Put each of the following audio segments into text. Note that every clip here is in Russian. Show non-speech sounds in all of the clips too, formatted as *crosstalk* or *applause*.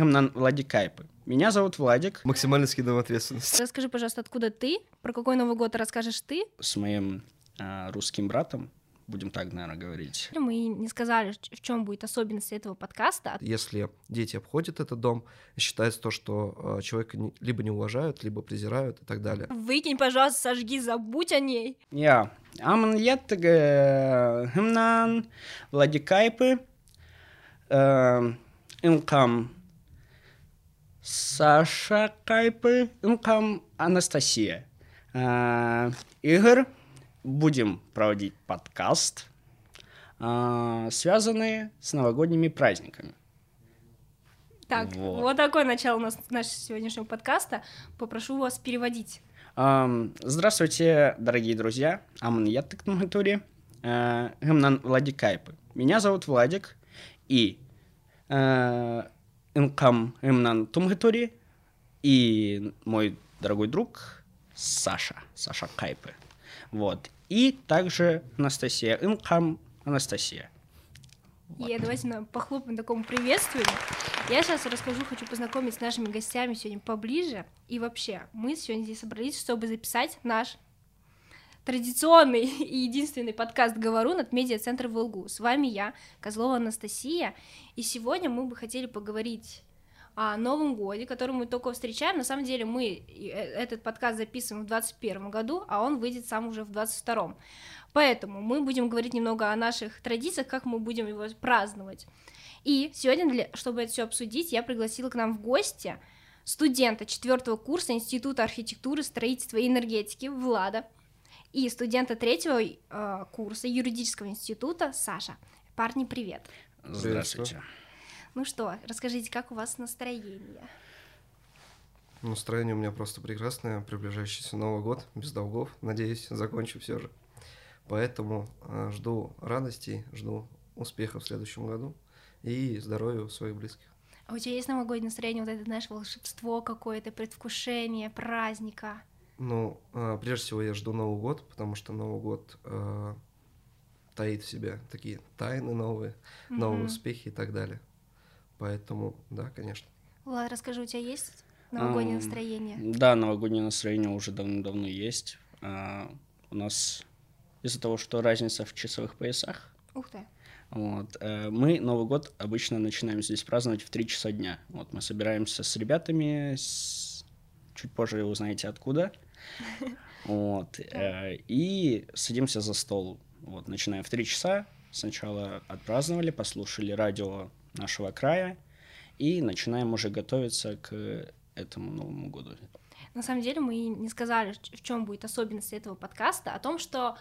гимнан Владикайпы. Меня зовут Владик. Максимально скидываем ответственность. Расскажи, пожалуйста, откуда ты, про какой Новый год расскажешь ты. С моим э, русским братом, будем так, наверное, говорить. Мы не сказали, в чем будет особенность этого подкаста. Если дети обходят этот дом, считается то, что э, человека не, либо не уважают, либо презирают и так далее. Выкинь, пожалуйста, сожги, забудь о ней. Я. Аман яттыгы гимнан Владикайпы. Э, инкам Саша Кайпы, инкам Анастасия. Э, Игорь, будем проводить подкаст, э, связанный с новогодними праздниками. Так, вот, вот такое начало у нас нашего сегодняшнего подкаста. Попрошу вас переводить. Эм, здравствуйте, дорогие друзья. Аман Яттык Намгатури. Э, Гимнан Владикайпы. Меня зовут Владик. И Инкам Гимнан Тумгатури. И мой дорогой друг Саша. Саша Кайпы. Вот. И также Анастасия. Инкам Анастасия. Вот. И давайте нам похлопаем такому приветствию. Я сейчас расскажу, хочу познакомить с нашими гостями сегодня поближе. И вообще, мы сегодня здесь собрались, чтобы записать наш традиционный и единственный подкаст «Говорун» от медиа-центра ВЛГУ. С вами я, Козлова Анастасия, и сегодня мы бы хотели поговорить о Новом годе, который мы только встречаем. На самом деле мы э, этот подкаст записываем в 2021 году, а он выйдет сам уже в 2022. Поэтому мы будем говорить немного о наших традициях, как мы будем его праздновать. И сегодня, для, чтобы это все обсудить, я пригласила к нам в гости студента четвертого курса Института архитектуры, строительства и энергетики Влада и студента третьего э, курса юридического института Саша. Парни, привет. Здравствуйте. Ну что, расскажите, как у вас настроение? Настроение у меня просто прекрасное. Приближающийся Новый год, без долгов. Надеюсь, закончу все же. Поэтому э, жду радостей, жду успехов в следующем году и здоровья у своих близких. А у тебя есть новогоднее настроение, вот это, знаешь, волшебство какое-то, предвкушение праздника? Ну, э, прежде всего я жду Новый год, потому что Новый год э, таит в себе такие тайны новые, mm-hmm. новые успехи и так далее. Поэтому, да, конечно. Влад, расскажи, у тебя есть новогоднее настроение? Да, новогоднее настроение уже давно-давно есть. Uh, у нас из-за того, что разница в часовых поясах. Ух ты. Вот. Uh, мы Новый год обычно начинаем здесь праздновать в 3 часа дня. Вот мы собираемся с ребятами, с... чуть позже вы узнаете откуда. *laughs* Вот. Uh, и садимся за стол. Вот, начинаем в 3 часа. Сначала отпраздновали, послушали радио нашего края и начинаем уже готовиться к этому Новому году. На самом деле мы не сказали, в чем будет особенность этого подкаста, о том, что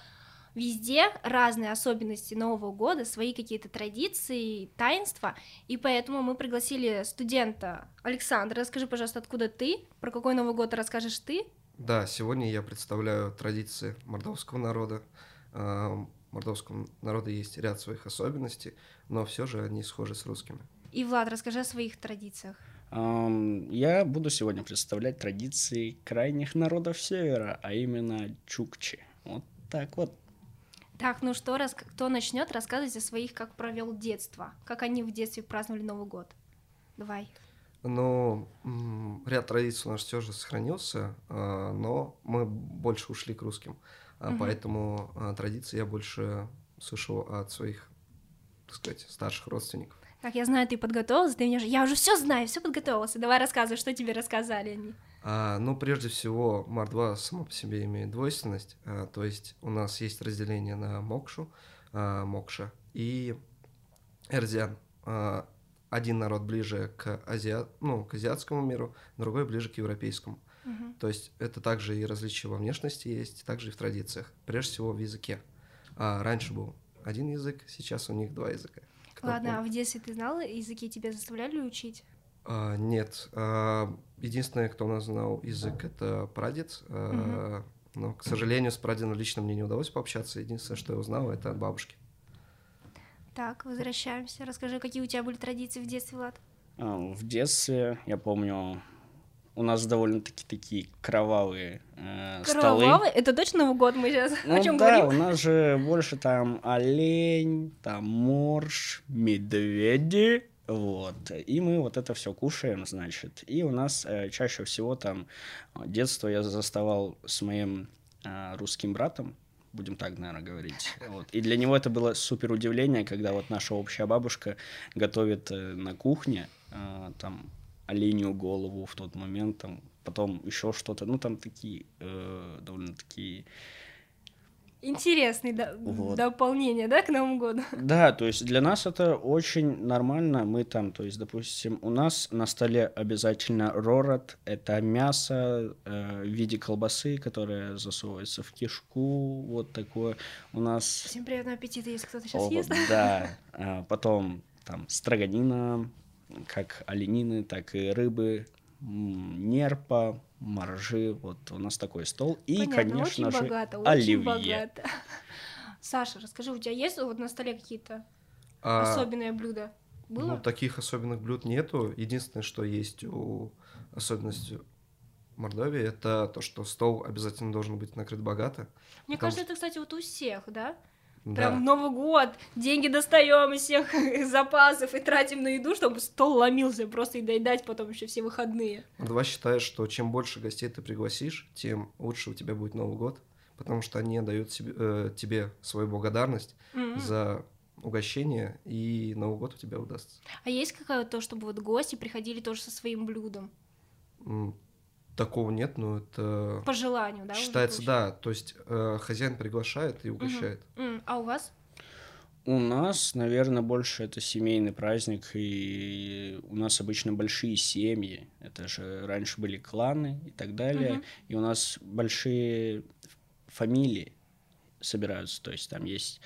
везде разные особенности Нового года, свои какие-то традиции, таинства, и поэтому мы пригласили студента Александра. Расскажи, пожалуйста, откуда ты, про какой Новый год расскажешь ты? Да, сегодня я представляю традиции мордовского народа. Мордовского народа есть ряд своих особенностей, но все же они схожи с русскими. И, Влад, расскажи о своих традициях. Я буду сегодня представлять традиции крайних народов Севера, а именно чукчи. Вот так вот. Так, ну что, раз, кто начнет рассказывать о своих, как провел детство, как они в детстве праздновали Новый год. Давай. Ну, ряд традиций у нас все же сохранился, а, но мы больше ушли к русским. Угу. Поэтому а, традиции я больше слышал от своих, так сказать, старших родственников. Так, я знаю, ты подготовился, ты мне же, я уже все знаю, все подготовился. Давай рассказывай, что тебе рассказали они. А, ну, прежде всего, Мар-2 само по себе имеет двойственность, а, то есть у нас есть разделение на Мокшу, а, Мокша и Эрзиан. А, один народ ближе к, азиат, ну, к азиатскому миру, другой ближе к европейскому. Угу. То есть это также и различия во внешности есть, также и в традициях. Прежде всего в языке. А раньше был один язык, сейчас у них два языка. Ладно, а в детстве ты знал языки, тебя заставляли учить? А, нет. А, единственное, кто у нас знал язык, это прадед. А, угу. Но, к сожалению, с прадедом лично мне не удалось пообщаться. Единственное, что я узнал, это от бабушки. Так, возвращаемся. Расскажи, какие у тебя были традиции в детстве, Влад? А, в детстве, я помню, у нас довольно-таки такие кровавые э, Кровавые? столы. Это точно Новый год мы сейчас ну, о чем да, говорим? у нас же больше там олень, там морж, медведи, Вот. И мы вот это все кушаем, значит. И у нас э, чаще всего там э, детство я заставал с моим э, русским братом, будем так, наверное, говорить. Вот. И для него это было супер удивление, когда вот наша общая бабушка готовит э, на кухне э, там оленью голову в тот момент, там, потом еще что-то, ну там такие э, довольно такие Интересное до- Вот. дополнение, да, к Новому году? *laughs* Да, то есть для нас это очень нормально. Мы там, то есть, допустим, у нас на столе обязательно ророт. Это мясо э, в виде колбасы, которая засовывается в кишку. Вот такое. У нас... Всем приятного аппетита, если кто-то сейчас О, ест. *laughs* Да. *laughs* А Потом там строганина, как оленины, так и рыбы, нерпа, моржи. Вот у нас такой стол. И, Понятно, конечно очень же, богато, очень оливье. богато. *laughs* Саша, расскажи, у тебя есть вот на столе какие-то А, особенные блюда? Было? Ну, таких особенных блюд нету. Единственное, что есть у особенности Мордовии, это то, что стол обязательно должен быть накрыт богато. Мне кажется, это, кстати, вот у всех, да? Да. Прям Новый год, деньги достаем из всех *laughs* запасов и тратим на еду, чтобы стол ломился просто и доедать потом еще все выходные. Мордва считает, что чем больше гостей ты пригласишь, тем лучше у тебя будет Новый год, потому что они дают себе, э, тебе свою благодарность М. за угощение, и Новый год у тебя удастся. А есть какое-то то, чтобы вот гости приходили тоже со своим блюдом? Такого нет, но это По желанию, да? считается, да. То есть э, хозяин приглашает и угощает. М, А у вас? У нас, наверное, больше это семейный праздник, и у нас обычно большие семьи. Это же раньше были кланы и так далее. Мгм. И у нас большие фамилии собираются. То есть там есть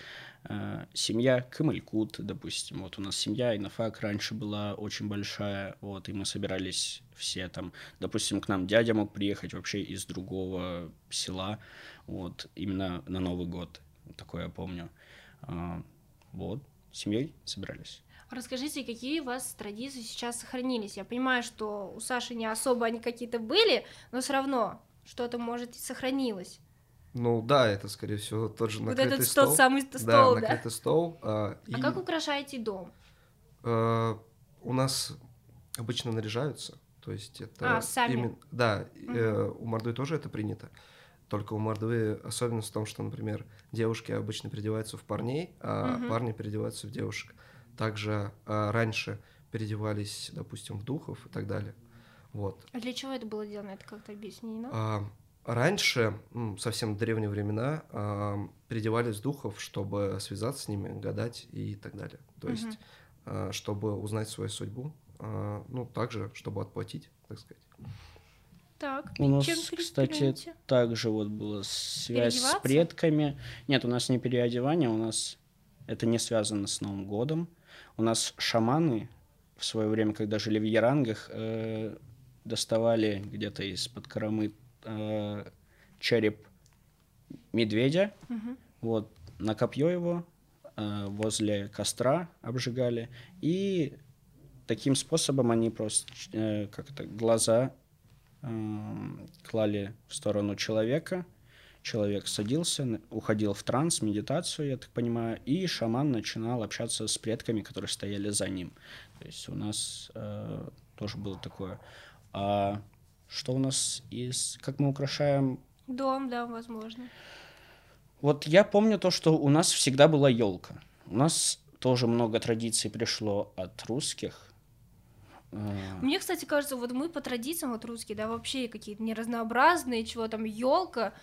семья Камылькут, допустим. Вот у нас семья Инофак раньше была очень большая, вот, и мы собирались все там. Допустим, к нам дядя мог приехать вообще из другого села, вот, именно на Новый год. Такое я помню. А, вот, семьей собирались. Расскажите, какие у вас традиции сейчас сохранились? Я понимаю, что у Саши не особо они какие-то были, но все равно что-то, может, сохранилось. Ну да, это, скорее всего, тот же Вот накрытый этот стол. тот самый да, стол, да? накрытый стол. а, А и, как украшаете дом? э, у нас обычно наряжаются, то есть это... А, сами? именно- да, э, у Мордвы тоже это принято. Только у Мордвы особенность в том, что, например, девушки обычно переодеваются в парней, а Мгм. парни переодеваются в девушек. Также а, раньше переодевались, допустим, в духов и так далее. Вот. А для чего это было сделано? Это как-то объяснено? А, раньше, совсем в древние времена, а, переодевались духов, чтобы связаться с ними, гадать и так далее. То Мгм. есть, а, чтобы узнать свою судьбу, а, ну, также, чтобы отплатить, так сказать. Так, У нас, чем кстати, также вот была связь с предками. Нет, у нас не переодевание, у нас это не связано с Новым годом. У нас шаманы в свое время, когда жили в Ярангах, э, доставали где-то из-под коромы э, череп медведя, Мгм. вот, на копье его э, возле костра обжигали, и таким способом они просто э, как это глаза эм, клали в сторону человека, человек садился, уходил в транс, медитацию, я так понимаю, и шаман начинал общаться с предками, которые стояли за ним. То есть у нас э, тоже было такое. А что у нас из... Как мы украшаем Дом, да, возможно. вот я помню то, что у нас всегда была елка. У нас тоже много традиций пришло от русских. Э, Мне, кстати, кажется, вот мы по традициям, вот русские, да, вообще какие-то неразнообразные, чего там, елка,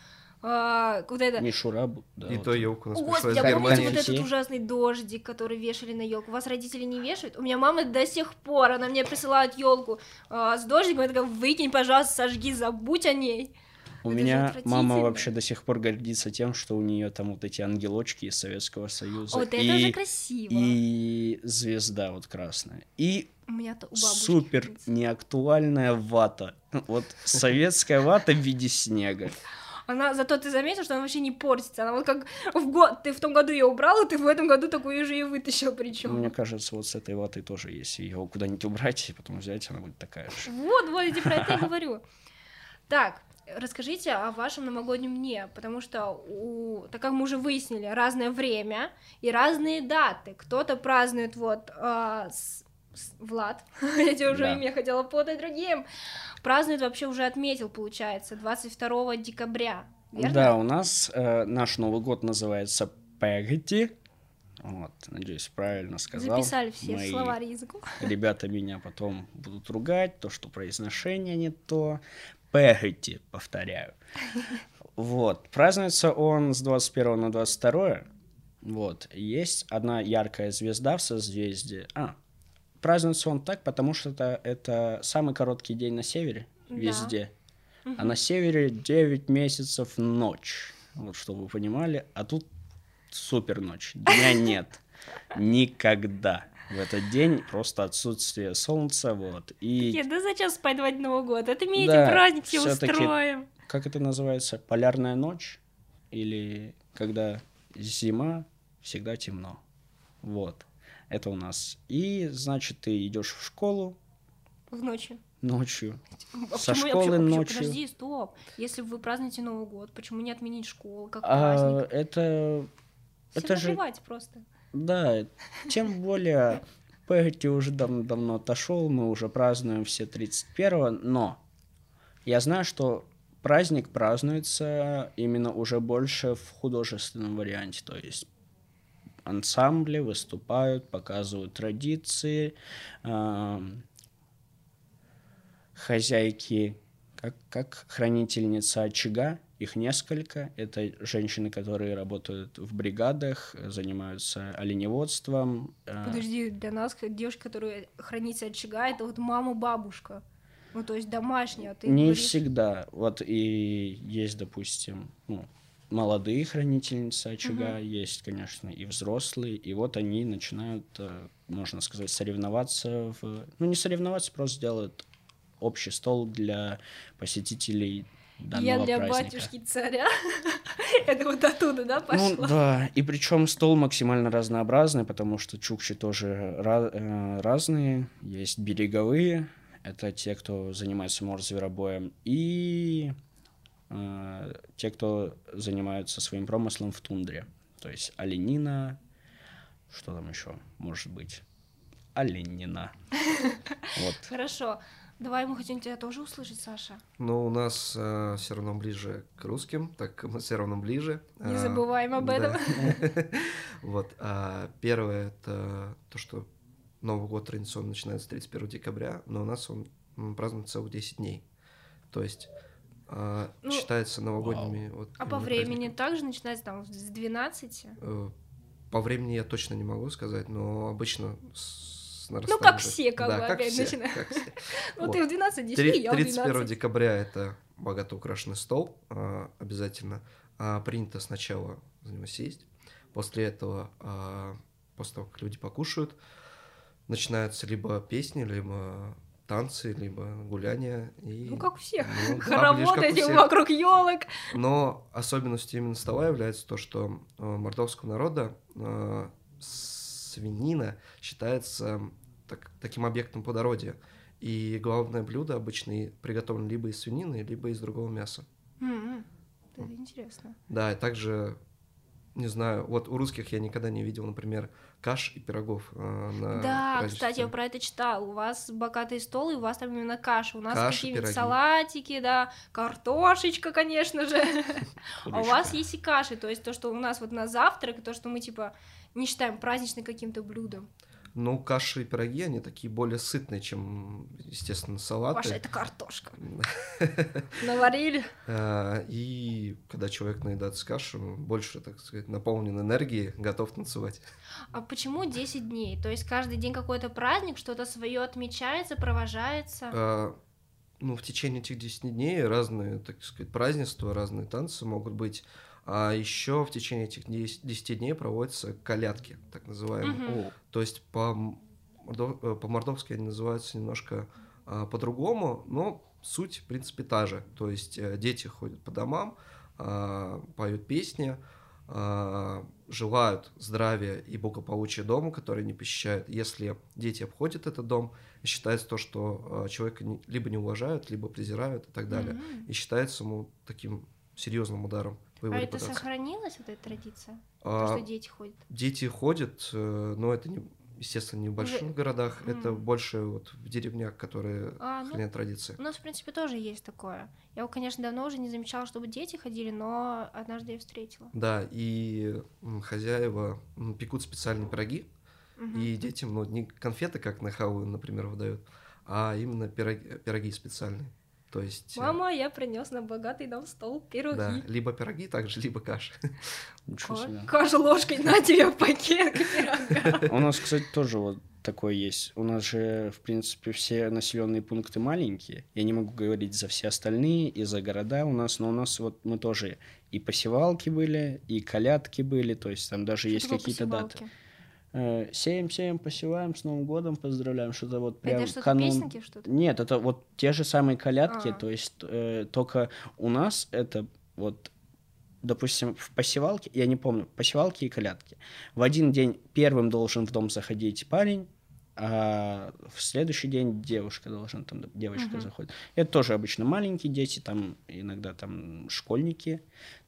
вот это. Мишура, бу- да, и вот. то елка у нас О, Господи, а помните вот этот ужасный дождик, который вешали на елку? Вас родители не вешают? У меня мама до сих пор, она мне присылает елку с дождиком, я такая, выкинь, пожалуйста, сожги, забудь о ней. У это меня мама вообще до сих пор гордится тем, что у нее там вот эти ангелочки из Советского Союза. Вот это и, же красиво. и звезда вот красная. И У меня-то у супер неактуальная вата. Вот советская вата в виде снега. Она, зато ты заметил, что она вообще не портится. Она вот как в год, ты в том году ее убрал, и ты в этом году такую же и вытащил причем. Мне кажется, вот с этой ватой тоже, если ее куда-нибудь убрать и потом взять, она будет такая же. Вот, вот, я про это и говорю. Так, расскажите о вашем новогоднем дне, потому что, у, так как мы уже выяснили, разное время и разные даты. Кто-то празднует вот с с- Влад, *laughs* я тебе уже Да. имя хотела подать другим, празднует вообще уже отметил, получается, 22 декабря, верно? Да, у нас э, наш Новый год называется Пегати. Вот, надеюсь, правильно сказал. Записали все Мои словарь языку. *laughs* Ребята меня потом будут ругать, то, что произношение не то. Пегати, повторяю. *laughs* Вот, празднуется он с 21 на 22. Вот, есть одна яркая звезда в созвездии. А, празднуется он так, потому что это, это самый короткий день на севере, Да. везде. А на севере 9 месяцев ночь. Вот, чтобы вы понимали. А тут супер ночь. Дня *laughs* нет. Никогда. В этот день просто отсутствие солнца, вот. И Такие, да зачем спать в Новый год? Отмените Да, праздник, все всё-таки- устроим. как это называется? Полярная ночь? Или когда зима, всегда темно. Вот. Это у нас. И, значит, ты идешь в школу В ночью. ночью. А Со почему я школы вообще- вообще- ночью. Подожди, стоп. Если вы празднуете Новый год, почему не отменить школу как А, праздник? это... Всем это же- просто. Да, тем *laughs* более Пегати уже дав- давно отошел, мы уже празднуем все 31-го, но я знаю, что праздник празднуется именно уже больше в художественном варианте, то есть ансамбли выступают, показывают традиции, ам, хозяйки, как, как хранительница очага, их несколько. Это женщины, которые работают в бригадах, занимаются оленеводством. а, Подожди, для нас девушка, которая хранится очага, это вот мама-бабушка. Ну, то есть домашняя. а Ты Не говоришь- всегда. Вот и есть, допустим, ну, молодые хранительницы очага, есть, конечно, и взрослые, и вот они начинают, э, можно сказать, соревноваться в... Ну, не соревноваться, просто делают общий стол для посетителей данного Я для праздника. батюшки царя. *laughs* Это вот оттуда, да, Ну пошло? да, и причем стол максимально разнообразный, потому что чукчи тоже э, разные. Есть береговые, это те, кто занимается морзверобоем, и те, кто занимаются своим промыслом в тундре. То есть оленина, что там еще может быть? Оленина. *laughs* Вот. Хорошо. Давай мы хотим тебя тоже услышать, Саша. Но у нас все равно ближе к русским, так *laughs* мы все равно ближе. Не А, забываем об этом. *laughs* Вот. а Первое это то, что Новый год традиционно начинается 31 декабря, но у нас он празднуется целых 10 дней. То есть а, Ну, считается новогодними. вот А по времени праздниками. также начинается там с 12? Э, По времени я точно не могу сказать, но обычно с Ну, как все, как Да, бы, как опять все, начинаем. как все. *laughs* Ну, Вот. ты в 12 10, Три- я в 31 12. декабря это богато украшенный стол, а, обязательно. А, принято сначала за него сесть. После этого, а, после того, как люди покушают, начинаются либо песни, либо танцы, либо гуляния. И, Ну, как у всех. *laughs* ну, Хоровод у этим вокруг елок. Но особенностью именно стола является то, что э, мордовского народа э, свинина считается так- таким объектом плодородия. И главное блюдо обычно приготовлено либо из свинины, либо из другого мяса. М-м. Это интересно. Да, и также, не знаю, вот у русских я никогда не видел, например, каш и пирогов э, на Да, кстати, я про это читала. У вас богатый стол, и у вас там именно каша. У нас Каши, какие-нибудь салатики, да, картошечка, конечно же. *laughs* А у вас есть и каши, то есть то, что у нас вот на завтрак, то, что мы типа не считаем праздничным каким-то блюдом. Ну, каши и пироги, они такие более сытные, чем, естественно, салаты. Паша, это картошка. *laughs* Наварили. А, И когда человек наедается кашей, он больше, так сказать, наполнен энергией, готов танцевать. А почему 10 дней? То есть каждый день какой-то праздник, что-то свое отмечается, провожается. А, Ну, в течение этих 10 дней разные, так сказать, празднества, разные танцы могут быть. А еще в течение этих 10 10 дней проводятся колядки, так называемые. О, То есть по, э, по-мордовски они называются немножко а, по-другому, но суть, в принципе, та же. То есть э, дети ходят по домам, а, поют песни, а, желают здравия и благополучия дому, который они посещают. Если дети обходят этот дом, считается то, что а, человека не- либо не уважают, либо презирают и так далее. Мгм. И считается ему таким серьезным ударом А это репутацию. сохранилось, вот эта традиция? А, То, что дети ходят? Дети ходят, э, но это не, естественно, не в больших Уже- городах, это Мгм. больше вот в деревнях, которые А, ну, хранят традиции. У нас, в принципе, тоже есть такое. Я, конечно, давно уже не замечала, чтобы дети ходили, но однажды я встретила. Да, и хозяева пекут специальные пироги, Мгм. и детям, ну, не конфеты, как на Хэллоуин, например, выдают, а именно пироги, пироги специальные. То есть... э, Мама, я принес на богатый нам стол пироги. Да, либо пироги также, либо каша. *laughs* Ничего себе. Каша ложкой на тебе пакет пирога. У нас, кстати, тоже вот такое есть. У нас же, в принципе, все населенные пункты маленькие. Я не могу говорить за все остальные и за города у нас, но у нас вот мы тоже и посевалки были, и колядки были, то есть там даже есть какие-то даты. посевалки? Сеем, сеем, посеваем, с Новым годом поздравляем, что-то вот прям Это что-то канун. песенки, что-то? Нет, это вот те же самые колядки, А. то есть э, только у нас это вот, допустим, в посевалке, я не помню, посевалки и колядки. В один день первым должен в дом заходить парень, а в следующий день девушка должна, там девочка Мгм. заходит. Это тоже обычно маленькие дети, там иногда там школьники,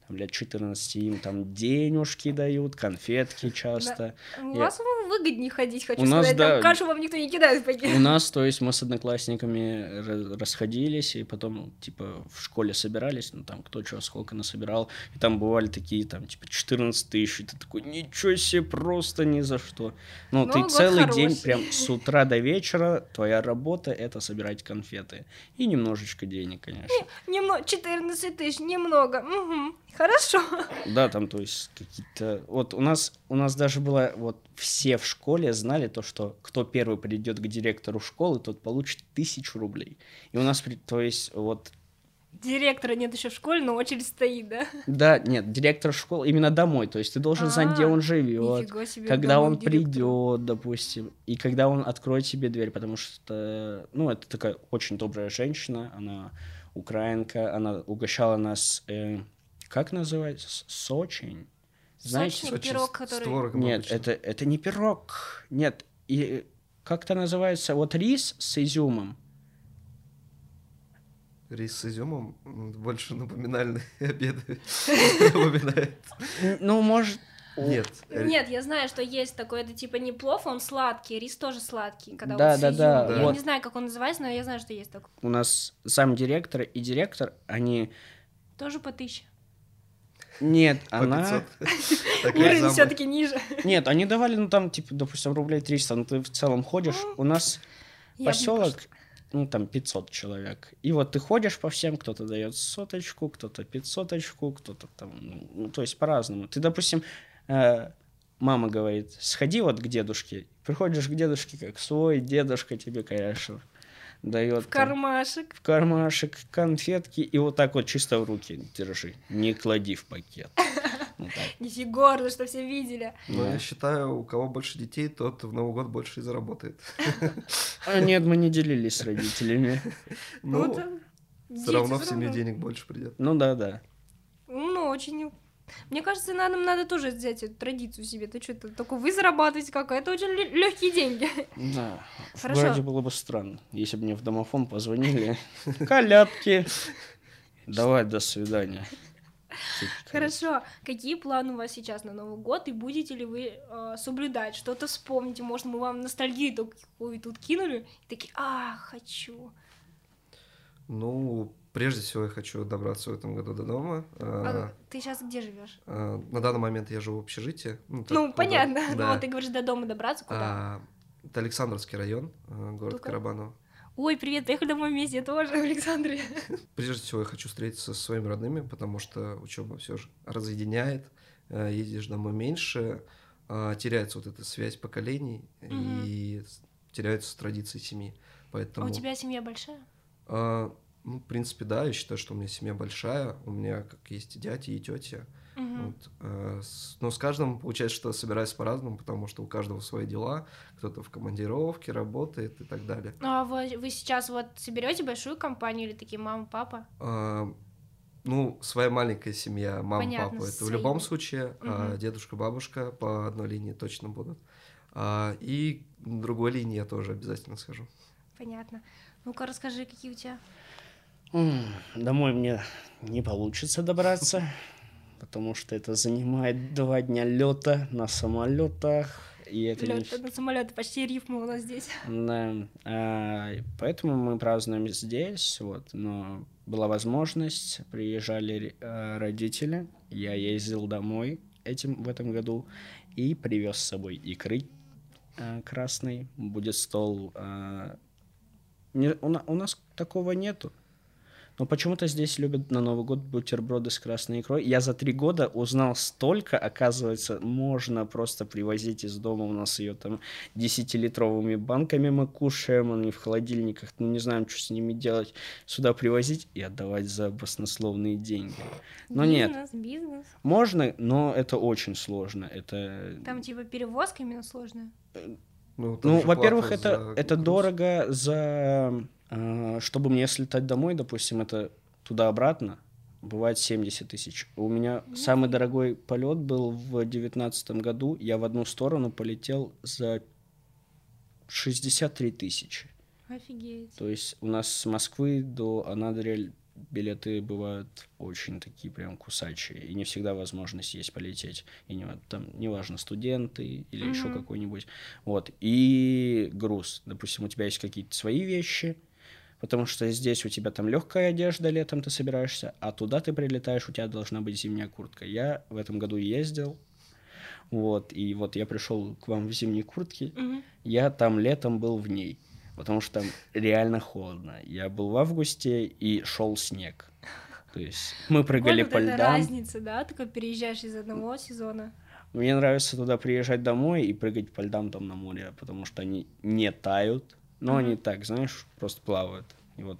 там лет 14, им там денежки дают, конфетки часто. У Я- вас выгоднее ходить, хочу У нас, сказать. да. Там кашу вам никто не кидает. У нас, то есть, мы с одноклассниками расходились, и потом, типа, в школе собирались, ну, там, кто что, сколько насобирал, и там бывали такие, там, типа, 14 тысяч, и ты такой, ничего себе, просто ни за что. Ну, ты Новый год целый день, хороший. прям с утра до вечера, твоя работа — это собирать конфеты. И немножечко денег, конечно. Немного, 14 тысяч, немного. Мгм. Хорошо. Да, там, то есть, какие-то... Вот у нас, у нас даже было, вот, все в школе знали то, что кто первый придет к директору школы, тот получит тысячу рублей. И у нас, то есть, вот, Директора нет еще в школе, но очередь стоит, да? да, нет, директор школы именно домой, то есть ты должен знать, где А, он живет, когда он придет, допустим, и когда он откроет тебе дверь, потому что, ну, это такая очень добрая женщина, она украинка, она угощала нас, э, как называется, сочень? Знаете, Сочный Сочи пирог, с- с который- творогом Нет, обычно. это, это не пирог. Нет, и как-то называется, вот рис с изюмом. Рис с изюмом больше на поминальные *laughs* обеды напоминает. Н- Ну, может... Нет. э, Нет, я знаю, что есть такой, это типа не плов, он сладкий, рис тоже сладкий, когда Да, да, да. Я вот. не знаю, как он называется, но я знаю, что есть такой. У нас сам директор и директор, они... Тоже по тысяче. Нет, по она... 500. Так и Уровень все-таки ниже. Нет, они давали, ну, там, типа, допустим, рублей 300, но ты в целом ходишь. У нас поселок, ну, там, 500 человек. И вот ты ходишь по всем, кто-то дает соточку, кто-то пятьсоточку, кто-то там... Ну, то есть по-разному. Ты, допустим, э, мама говорит, сходи вот к дедушке. Приходишь к дедушке, как свой дедушка тебе, конечно, дает В кармашек. в кармашек конфетки и вот так вот чисто в руки держи. Не клади в пакет. *laughs* Неси гордо, что все видели. Но Да. я считаю, у кого больше детей, тот в Новый год больше и заработает. *laughs* А нет, мы не делились с родителями. Ну, там все равно в семью денег больше придет. Ну да, да. Ну, очень... Мне кажется, надо, надо тоже взять эту традицию себе. Ты что-то такой, вы зарабатываете как? Это очень легкие деньги. Да. В Хорошо. городе было бы странно, если бы мне в домофон позвонили. Колядки. Давай, до свидания. Хорошо. Какие планы у вас сейчас на Новый год? И будете ли вы э, соблюдать? Что-то вспомните? Может, мы вам ностальгию такую тут кинули? И такие, а, хочу. Ну, прежде всего я хочу добраться в этом году до дома. А, А, ты сейчас где живешь? а, На данный момент я живу в общежитии. Ну, так Ну, удобно. понятно. *laughs* Ну, Да. вот ты говоришь, до дома добраться куда? А, Это Александровский район, а, город Ну-ка. Карабаново. Ой, привет, поехали домой вместе, я тоже в *laughs* Александре. *laughs* Прежде всего я хочу встретиться со своими родными, потому что учеба все же разъединяет, э, ездишь домой меньше, а, теряется вот эта связь поколений Мгм. и теряются традиции семьи. А Поэтому, у тебя семья большая? Ну, в принципе, да, я считаю, что у меня семья большая, у меня как есть и дядя, и тетя. Мгм. Вот, э, с- но с каждым получается, что собираюсь по-разному, потому что у каждого свои дела, кто-то в командировке работает и так далее. Ну, а вы, вы сейчас вот соберете большую компанию или такие мама, папа? А, ну, своя маленькая семья, мама, Понятно, папа, это в свои. любом случае, а Мгм. дедушка, бабушка по одной линии точно будут. А, и другой линии я тоже обязательно схожу. Понятно. Ну-ка, расскажи, какие у тебя. Домой мне не получится добраться, *laughs* потому что это занимает два дня лета на самолетах. И это не... Лёд на самолет почти рифма у нас здесь. *laughs* Да, а, поэтому мы празднуем здесь, вот, но была возможность, приезжали а, родители, я ездил домой этим, в этом году и привез с собой икры а, красной, будет стол. А, не, у, у нас такого нету, но почему-то здесь любят на Новый год бутерброды с красной икрой. Я за три года узнал столько, оказывается, можно просто привозить из дома. У нас ее там 10-литровыми банками мы кушаем, они в холодильниках, ну не знаем, что с ними делать. Сюда привозить и отдавать за баснословные деньги. Но нет, Бизнес, бизнес. можно, но это очень сложно. Это Там типа перевозка именно сложная. Ну, ну, во-первых, это, это груз. дорого за... э, чтобы мне слетать домой, допустим, это туда-обратно, бывает 70 тысяч. У меня самый дорогой полет был в девятнадцатом году. Я в одну сторону полетел за 63 тысячи. Офигеть. То есть у нас с Москвы до Анадыря билеты бывают очень такие прям кусачие, и не всегда возможность есть полететь. И не, там, неважно, студенты или еще Мгм. какой-нибудь. Вот. И груз. Допустим, у тебя есть какие-то свои вещи, потому что здесь у тебя там легкая одежда, летом ты собираешься, а туда ты прилетаешь, у тебя должна быть зимняя куртка. Я в этом году ездил, вот, и вот я пришел к вам в зимней куртке, Мгм. я там летом был в ней, потому что там реально холодно. Я был в августе и шел снег. То есть мы прыгали Вот по льдам. разница, да? Ты как переезжаешь из одного сезона. Мне нравится туда приезжать домой и прыгать по льдам там на море, потому что они не тают, но Мгм. они так, знаешь, просто плавают. И вот,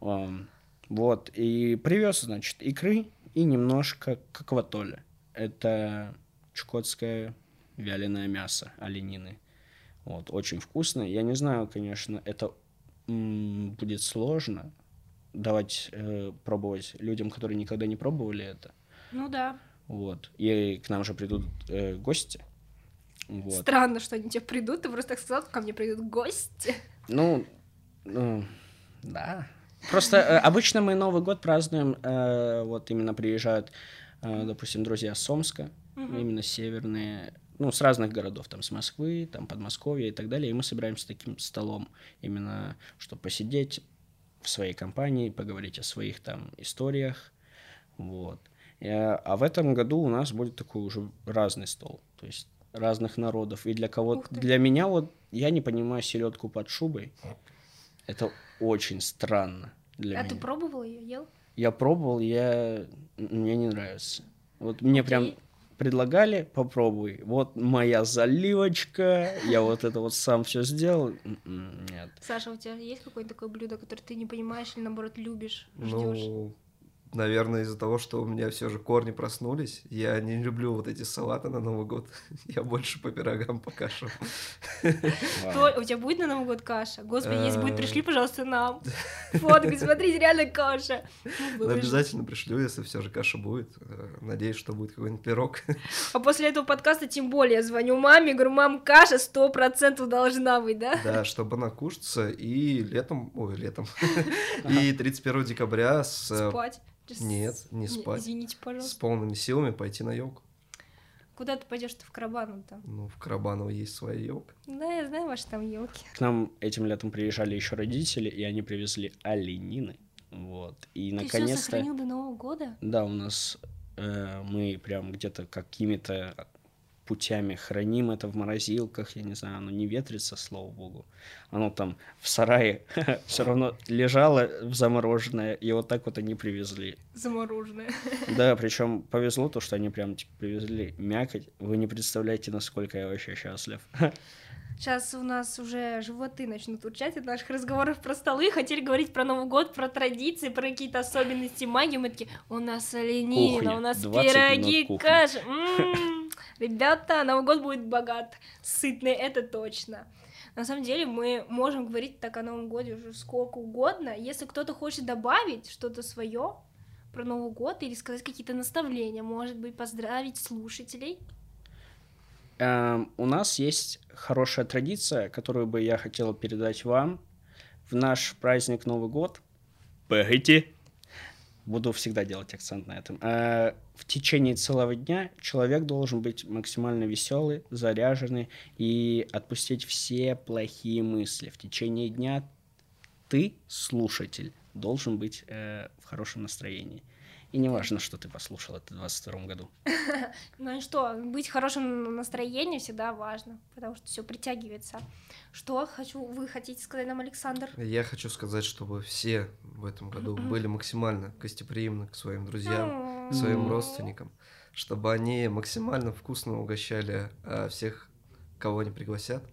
ам, вот и привез, значит, икры и немножко какватоля. Это чукотское вяленое мясо оленины. Вот, очень вкусно. Я не знаю, конечно, это м, будет сложно давать э, пробовать людям, которые никогда не пробовали это. Ну да. Вот. И к нам же придут э, гости. Вот. Странно, что они тебе придут. Ты просто так сказал, ко мне придут гости. Ну, ну, да. Просто э, обычно мы Новый год празднуем, э, вот именно приезжают, э, допустим, друзья с Омска, Мгм. именно северные, ну, с разных городов, там, с Москвы, там, Подмосковья и так далее, и мы собираемся таким столом, именно, чтобы посидеть в своей компании, поговорить о своих там историях, вот. Э, А в этом году у нас будет такой уже разный стол, то есть разных народов. И для кого для меня вот я не понимаю селедку под шубой. Это очень странно для а меня. ты пробовал ее, ел? Я пробовал, я мне не нравится. Вот мне прям Окей. предлагали, попробуй. Вот моя заливочка, я вот это вот сам все сделал. Нет. Саша, у тебя есть какое-то такое блюдо, которое ты не понимаешь или наоборот любишь, ждешь? Ну, наверное, из-за того, что у меня все же корни проснулись, я не люблю вот эти салаты на Новый год. *laughs* Я больше по пирогам, по кашам. *laughs* У тебя будет на Новый год каша? Господи, если будет, Э. пришли, пожалуйста, нам. *laughs* Фотку, смотрите, реально каша. Ну, обязательно пришлю, если все же каша будет. Э, Надеюсь, что будет какой-нибудь пирог. А после этого подкаста тем более я звоню маме, говорю, мам, каша сто процентов должна быть, да? Да, чтобы накушаться и летом, ой, летом, и 31 декабря с, э, Спать. Нет, не спать. Извините, с пожалуйста. полными силами пойти на елку. Куда ты пойдешь ты в Карабану там? Ну, в Карабаново есть своя елка. Да, я знаю ваши там елки. К нам этим летом приезжали еще родители, и они привезли оленины. Вот. И Ты наконец-то... сохранил до Нового года? Да, у нас э, мы прям где-то какими-то путями храним это в морозилках, я не знаю, оно не ветрится, слава богу. Оно там в сарае *laughs* все равно лежало в замороженное, и вот так вот они привезли. Замороженное. *laughs* Да, причем повезло то, что они прям типа, привезли мякоть. Вы не представляете, насколько я вообще счастлив. *laughs* Сейчас у нас уже животы начнут урчать от наших разговоров про столы. Хотели говорить про Новый год, про традиции, про какие-то особенности магии. Мы такие, у нас оленина, Кухня. у нас 20 пироги, каша. М, Ребята, Новый год будет богат, сытный, это точно. На самом деле мы можем говорить так о Новом годе уже сколько угодно. Если кто-то хочет добавить что-то свое про Новый год или сказать какие-то наставления, может быть, поздравить слушателей. Эм, у нас есть хорошая традиция, которую бы я хотел передать вам в наш праздник Новый год. Погодите. буду всегда делать акцент на этом. Э, в течение целого дня человек должен быть максимально веселый, заряженный и отпустить все плохие мысли. В течение дня ты, слушатель, должен быть э, в хорошем настроении. И не важно, что ты послушал это в 22 году. *laughs* Ну и что, быть в хорошем настроении всегда важно, потому что все притягивается. Что хочу, вы хотите сказать нам, Александр? Я хочу сказать, чтобы все в этом году были максимально гостеприимны к своим друзьям, к своим родственникам, чтобы они максимально вкусно угощали а, всех, кого они пригласят,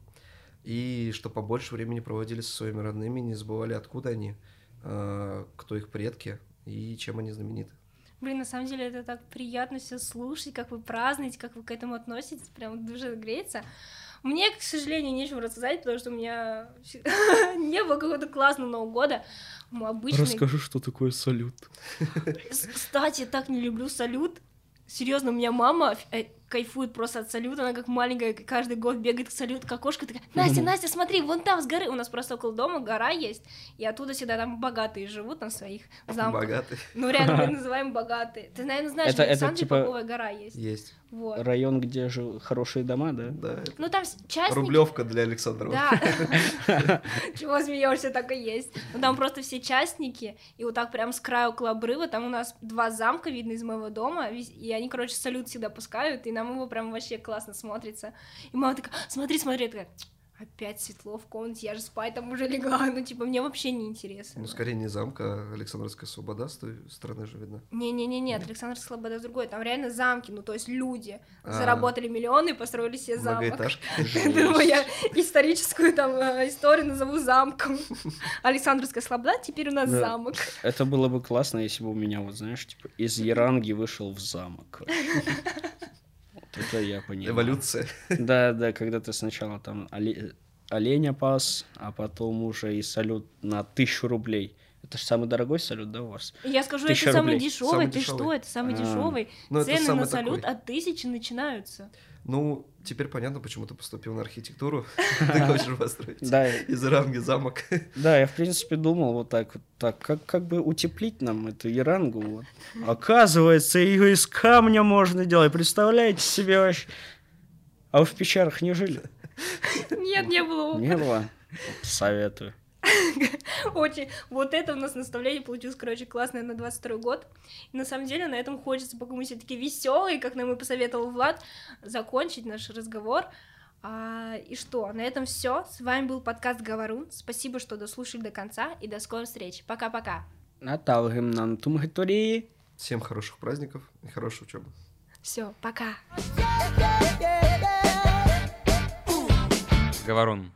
и чтобы побольше времени проводили со своими родными, не забывали, откуда они, а, кто их предки и чем они знамениты. Блин, на самом деле это так приятно все слушать, как вы празднуете, как вы к этому относитесь, прям душа греется. Мне, к сожалению, нечего рассказать, потому что у меня *laughs* не было какого-то классного Нового года. Обычный... Расскажи, что такое салют. Кстати, так не люблю салют. Серьезно, у меня мама э, кайфует просто от салюта, она как маленькая каждый год бегает к салюту, к окошку, такая, Настя, Настя, смотри, вон там с горы, у нас просто около дома гора есть, и оттуда всегда там богатые живут на своих замках. Богатые. Ну, реально, мы *laughs* называем богатые. Ты, наверное, знаешь, Это- в это Александре типа- Поповая гора есть. Есть. Вот. Район, где же хорошие дома, да? Да, это Ну, там частники... Рублевка для Александрова. Да. *laughs* *laughs* Чего смеешься, так и есть. Ну, там просто все частники, и вот так прям с края около обрыва, там у нас два замка видно из моего дома, и они, короче, салют всегда пускают, и нам его прям вообще классно смотрится. И мама такая, смотри, смотри, я такая, опять светло в комнате, я же спать там уже легла, ну, типа, мне вообще не интересно. Ну, скорее не замка, а Александровская Свобода с той стороны же видно. Не-не-не, Александр Слобода другой, там реально замки, ну, то есть люди А. заработали миллионы и построили себе замок. Многоэтажки. *laughs* Думаю, я историческую там э, историю назову замком. *laughs* Александровская Слобода, теперь у нас замок. Это было бы классно, если бы у меня, вот знаешь, типа, из Яранги вышел в замок. *laughs* Это я понимаю. Эволюция. Да, да, когда ты сначала там оле- оленя пас, а потом уже и салют на тысячу рублей. Это же самый дорогой салют, да, у вас? Я скажу, Тысяча это самый рублей. дешевый. Самый Ты дешевый. что, это самый А. дешевый. Ну, это Цены на самый салют такой. от тысячи начинаются. Ну, теперь понятно, почему ты поступил на архитектуру. *laughs* Ты хочешь построить Да, из Иранги замок. да, я в принципе думал вот так вот, так, как, как бы утеплить нам эту Ярангу. Вот. Оказывается, ее из камня можно делать. Представляете себе вообще? А вы в пещерах не жили? Нет, не было опыта. Не было? Советую. *laughs* Очень. Вот это у нас наставление получилось, короче, классное на 22 год. И на самом деле на этом хочется, пока мы все таки веселые, как нам и посоветовал Влад, закончить наш разговор. А, и что, на этом все. С вами был подкаст Говорун. Спасибо, что дослушали до конца, и до скорой встречи. Пока-пока. Натал гимнан тумгиторії. Всем хороших праздников и хорошей учебы. Все, пока. Говорун.